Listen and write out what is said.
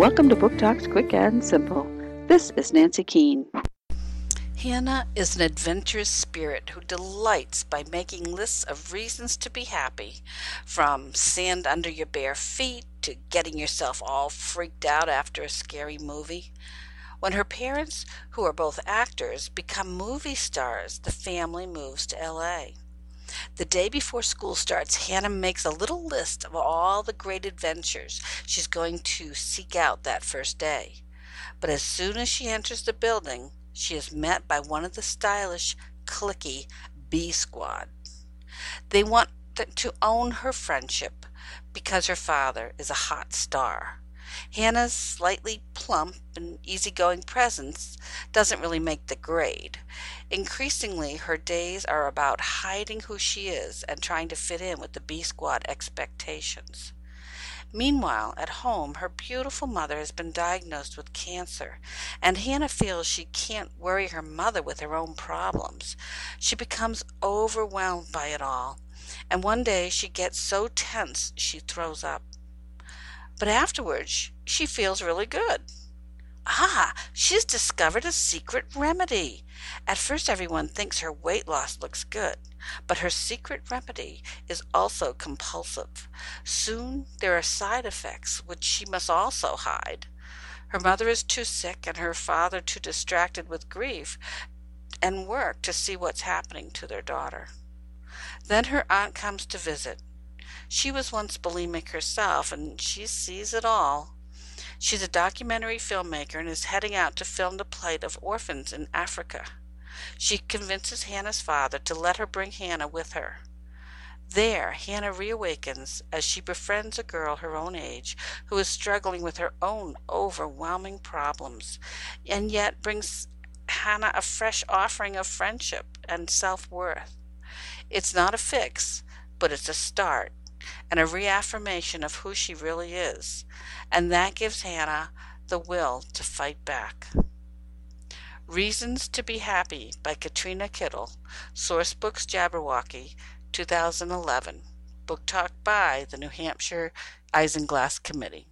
Welcome to Book Talks Quick and Simple. This is Nancy Keane. Hannah is an adventurous spirit who delights by making lists of reasons to be happy, from sand under your bare feet to getting yourself all freaked out after a scary movie. When her parents, who are both actors, become movie stars, the family moves to LA. The day before school starts, Hannah makes a little list of all the great adventures she's going to seek out that first day. But as soon as she enters the building, she is met by one of the stylish, clicky B Squad. They want to own her friendship because her father is a hot star. Hannah's slightly plump and easygoing presence doesn't really make the grade. Increasingly, her days are about hiding who she is and trying to fit in with the B Squad expectations. Meanwhile, at home, her beautiful mother has been diagnosed with cancer, and Hannah feels she can't worry her mother with her own problems. She becomes overwhelmed by it all, and one day she gets so tense she throws up. But afterwards, she feels really good. Ah, she's discovered a secret remedy. At first, everyone thinks her weight loss looks good, but her secret remedy is also compulsive. Soon there are side effects which she must also hide. Her mother is too sick and her father too distracted with grief and work to see what's happening to their daughter. Then her aunt comes to visit. She was once bulimic herself, and she sees it all. She's a documentary filmmaker and is heading out to film the plight of orphans in Africa. She convinces Hannah's father to let her bring Hannah with her. There, Hannah reawakens as she befriends a girl her own age who is struggling with her own overwhelming problems, and yet brings Hannah a fresh offering of friendship and self worth. It's not a fix, but it's a start and a reaffirmation of who she really is, and that gives Hannah the will to fight back. Reasons to be Happy by Katrina Kittle, Sourcebooks Jabberwocky, 2011. Book Talk by the New Hampshire Isinglass Committee.